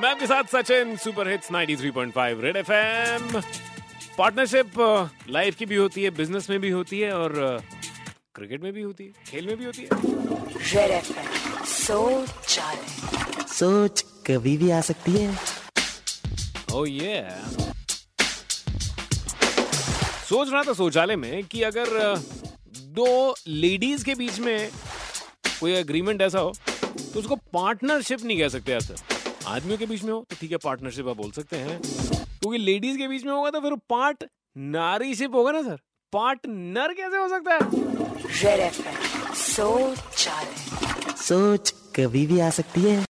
मैं आपके साथ Sachin super hits 93.5 red FM. Partnership life की भी होती है बिज़नेस में भी होती है और क्रिकेट में भी होती है खेल में भी होती है। रेड एफएम सोच सोच कभी भी आ सकती है। ओ ये yeah. सोच रहा था शौचालय में कि अगर दो लेडीज़ के बीच में कोई एग्रीमेंट ऐसा हो तो उसको पार्टनरशिप नहीं कह सकते यार सर आदमियों के बीच में हो तो ठीक है पार्टनरशिप आप बोल सकते हैं। क्योंकि लेडीज़ के बीच में होगा तो फिर पार्ट नारीशिप होगा ना सर पार्ट नर कैसे हो सकता है? सोच सोच कभी भी आ सकती है।